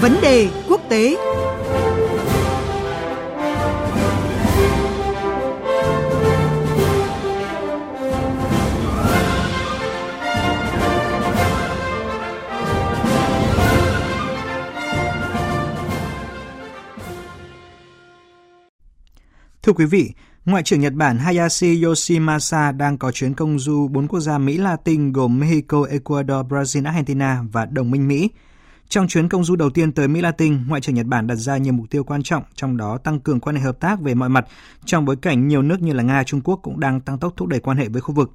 Vấn đề quốc tế Thưa quý vị, Ngoại trưởng Nhật Bản Hayashi Yoshimasa đang có chuyến công du bốn quốc gia Mỹ Latin gồm Mexico, Ecuador, Brazil, Argentina và đồng minh Mỹ. Trong chuyến công du đầu tiên tới Mỹ Latin, Ngoại trưởng Nhật Bản đặt ra nhiều mục tiêu quan trọng, trong đó tăng cường quan hệ hợp tác về mọi mặt, trong bối cảnh nhiều nước như là Nga, Trung Quốc cũng đang tăng tốc thúc đẩy quan hệ với khu vực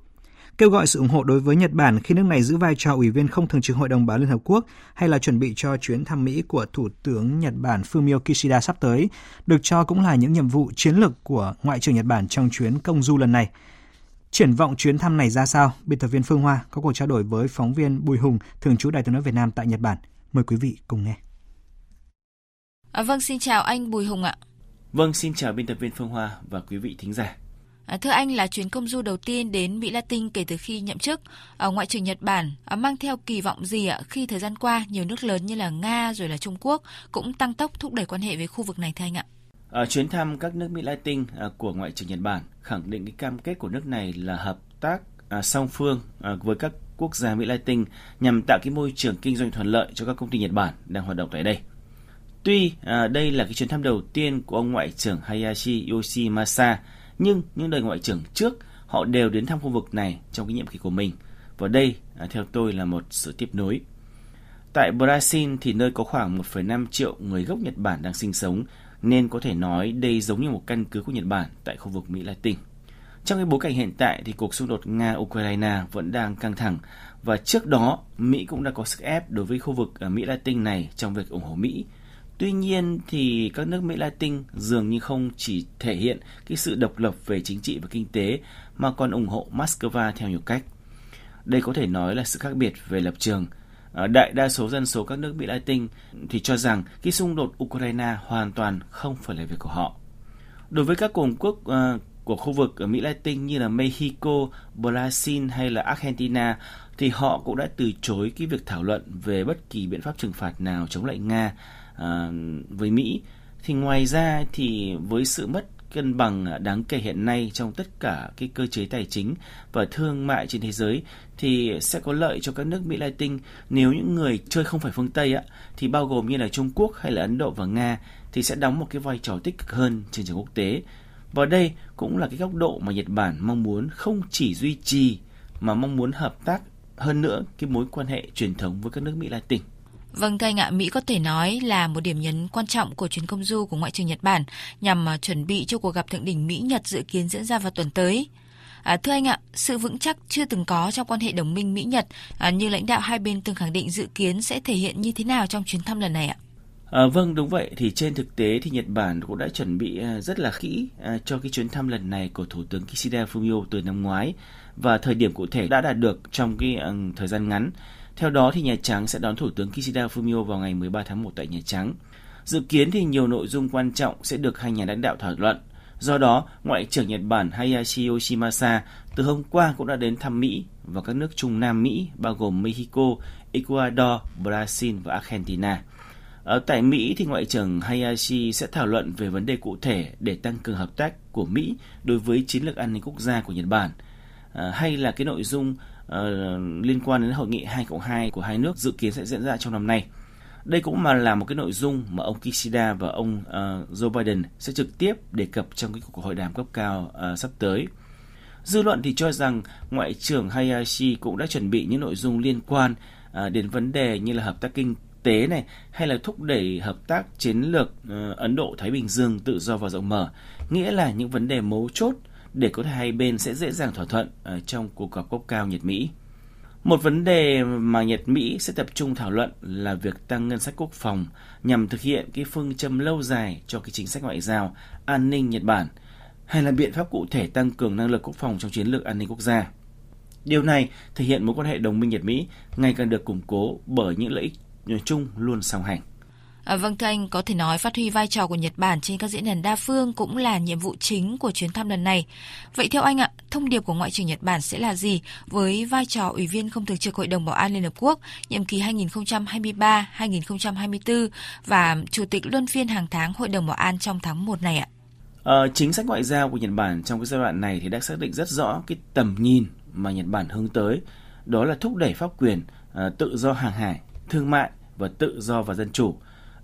kêu gọi sự ủng hộ đối với Nhật Bản khi nước này giữ vai trò ủy viên không thường trực Hội đồng Bảo Liên Hợp Quốc hay là chuẩn bị cho chuyến thăm Mỹ của Thủ tướng Nhật Bản Fumio Kishida sắp tới, được cho cũng là những nhiệm vụ chiến lược của Ngoại trưởng Nhật Bản trong chuyến công du lần này. Triển vọng chuyến thăm này ra sao? Biên tập viên Phương Hoa có cuộc trao đổi với phóng viên Bùi Hùng, thường trú Đài tiếng nói Việt Nam tại Nhật Bản. Mời quý vị cùng nghe. À, vâng, xin chào anh Bùi Hùng ạ. Vâng, xin chào biên tập viên Phương Hoa và quý vị thính giả. À, thưa anh là chuyến công du đầu tiên đến Mỹ Latin kể từ khi nhậm chức. À, Ngoại trưởng Nhật Bản à, mang theo kỳ vọng gì ạ khi thời gian qua nhiều nước lớn như là Nga rồi là Trung Quốc cũng tăng tốc thúc đẩy quan hệ với khu vực này thưa anh ạ? À, chuyến thăm các nước Mỹ Latin à, của Ngoại trưởng Nhật Bản khẳng định cái cam kết của nước này là hợp tác à, song phương à, với các quốc gia Mỹ Latin nhằm tạo cái môi trường kinh doanh thuận lợi cho các công ty Nhật Bản đang hoạt động tại đây. Tuy à, đây là cái chuyến thăm đầu tiên của ông Ngoại trưởng Hayashi Yoshimasa, nhưng những đời ngoại trưởng trước họ đều đến thăm khu vực này trong cái nhiệm kỳ của mình. Và đây à, theo tôi là một sự tiếp nối. Tại Brazil thì nơi có khoảng 1,5 triệu người gốc Nhật Bản đang sinh sống nên có thể nói đây giống như một căn cứ của Nhật Bản tại khu vực Mỹ Latin. Trong cái bối cảnh hiện tại thì cuộc xung đột Nga-Ukraine vẫn đang căng thẳng và trước đó Mỹ cũng đã có sức ép đối với khu vực ở Mỹ Latin này trong việc ủng hộ Mỹ Tuy nhiên thì các nước Mỹ Latin dường như không chỉ thể hiện cái sự độc lập về chính trị và kinh tế mà còn ủng hộ Moscow theo nhiều cách. Đây có thể nói là sự khác biệt về lập trường. Ờ, đại đa số dân số các nước Mỹ Latin thì cho rằng cái xung đột Ukraine hoàn toàn không phải là việc của họ. Đối với các cường quốc uh, của khu vực ở Mỹ Latin như là Mexico, Brazil hay là Argentina thì họ cũng đã từ chối cái việc thảo luận về bất kỳ biện pháp trừng phạt nào chống lại Nga À, với Mỹ thì ngoài ra thì với sự mất cân bằng đáng kể hiện nay trong tất cả cái cơ chế tài chính và thương mại trên thế giới thì sẽ có lợi cho các nước Mỹ Latin nếu những người chơi không phải phương Tây á thì bao gồm như là Trung Quốc hay là Ấn Độ và Nga thì sẽ đóng một cái vai trò tích cực hơn trên trường quốc tế. Và đây cũng là cái góc độ mà Nhật Bản mong muốn không chỉ duy trì mà mong muốn hợp tác hơn nữa cái mối quan hệ truyền thống với các nước Mỹ Latin. Vâng thưa anh ạ, Mỹ có thể nói là một điểm nhấn quan trọng của chuyến công du của Ngoại trưởng Nhật Bản nhằm à, chuẩn bị cho cuộc gặp thượng đỉnh Mỹ-Nhật dự kiến diễn ra vào tuần tới. À, thưa anh ạ, sự vững chắc chưa từng có trong quan hệ đồng minh Mỹ-Nhật à, như lãnh đạo hai bên từng khẳng định dự kiến sẽ thể hiện như thế nào trong chuyến thăm lần này ạ? À, vâng đúng vậy thì trên thực tế thì Nhật Bản cũng đã chuẩn bị ờ, rất là kỹ ờ, cho cái chuyến thăm lần này của Thủ tướng Kishida Fumio từ năm ngoái và thời điểm cụ thể đã đạt được trong cái thời gian ngắn theo đó thì Nhà Trắng sẽ đón Thủ tướng Kishida Fumio vào ngày 13 tháng 1 tại Nhà Trắng. Dự kiến thì nhiều nội dung quan trọng sẽ được hai nhà lãnh đạo thảo luận. Do đó, Ngoại trưởng Nhật Bản Hayashi Yoshimasa từ hôm qua cũng đã đến thăm Mỹ và các nước Trung Nam Mỹ bao gồm Mexico, Ecuador, Brazil và Argentina. Ở tại Mỹ thì Ngoại trưởng Hayashi sẽ thảo luận về vấn đề cụ thể để tăng cường hợp tác của Mỹ đối với chiến lược an ninh quốc gia của Nhật Bản. À, hay là cái nội dung ờ, liên quan đến hội nghị 2 cộng 2 của hai nước dự kiến sẽ diễn ra trong năm nay. Đây cũng mà là một cái nội dung mà ông Kishida và ông uh, Joe Biden sẽ trực tiếp đề cập trong cái cuộc hội đàm cấp cao uh, sắp tới. Dư luận thì cho rằng Ngoại trưởng Hayashi cũng đã chuẩn bị những nội dung liên quan uh, đến vấn đề như là hợp tác kinh tế này hay là thúc đẩy hợp tác chiến lược ờ, Ấn Độ Thái Bình Dương tự do và rộng mở, nghĩa là những vấn đề mấu chốt để có thể hai bên sẽ dễ dàng thỏa thuận ờ, trong cuộc gặp cấp cao Nhật Mỹ. Một vấn đề mà Nhật Mỹ sẽ tập trung thảo luận là việc tăng ngân sách quốc phòng nhằm thực hiện cái phương châm lâu dài cho cái chính sách ngoại giao, an ninh Nhật Bản hay là biện pháp cụ thể tăng cường năng lực quốc phòng trong chiến lược an ninh quốc gia. Điều này thể hiện mối quan hệ đồng minh Nhật Mỹ ngày càng được củng cố bởi những lợi ích chung luôn song hành. À, vâng thưa anh, có thể nói phát huy vai trò của Nhật Bản trên các diễn đàn đa phương cũng là nhiệm vụ chính của chuyến thăm lần này. Vậy theo anh ạ, thông điệp của Ngoại trưởng Nhật Bản sẽ là gì với vai trò Ủy viên không thường trực Hội đồng Bảo an Liên Hợp Quốc nhiệm kỳ 2023-2024 và Chủ tịch Luân phiên hàng tháng Hội đồng Bảo an trong tháng 1 này ạ? À, chính sách ngoại giao của Nhật Bản trong cái giai đoạn này thì đã xác định rất rõ cái tầm nhìn mà Nhật Bản hướng tới, đó là thúc đẩy pháp quyền, à, tự do hàng hải, thương mại và tự do và dân chủ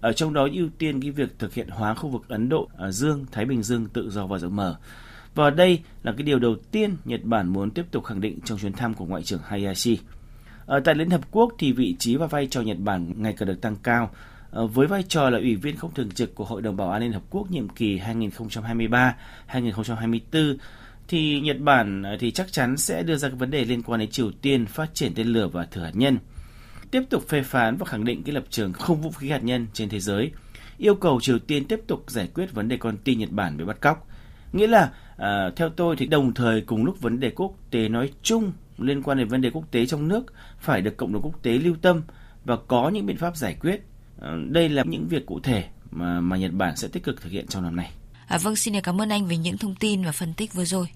ở trong đó ưu tiên cái việc thực hiện hóa khu vực Ấn Độ, à, Dương, Thái Bình Dương tự do và rộng mở. Và đây là cái điều đầu tiên Nhật Bản muốn tiếp tục khẳng định trong chuyến thăm của Ngoại trưởng Hayashi. Ở tại Liên Hợp Quốc thì vị trí và vai trò Nhật Bản ngày càng được tăng cao. À, với vai trò là ủy viên không thường trực của Hội đồng Bảo an Liên Hợp Quốc nhiệm kỳ 2023-2024 thì Nhật Bản à, thì chắc chắn sẽ đưa ra các vấn đề liên quan đến Triều Tiên phát triển tên lửa và thử hạt nhân tiếp tục phê phán và khẳng định cái lập trường không vũ khí hạt nhân trên thế giới, yêu cầu Triều Tiên tiếp tục giải quyết vấn đề con tin Nhật Bản bị bắt cóc. Nghĩa là à, theo tôi thì đồng thời cùng lúc vấn đề quốc tế nói chung liên quan đến vấn đề quốc tế trong nước phải được cộng đồng quốc tế lưu tâm và có những biện pháp giải quyết. À, đây là những việc cụ thể mà mà Nhật Bản sẽ tích cực thực hiện trong năm nay. À, vâng, xin cảm ơn anh về những thông tin và phân tích vừa rồi.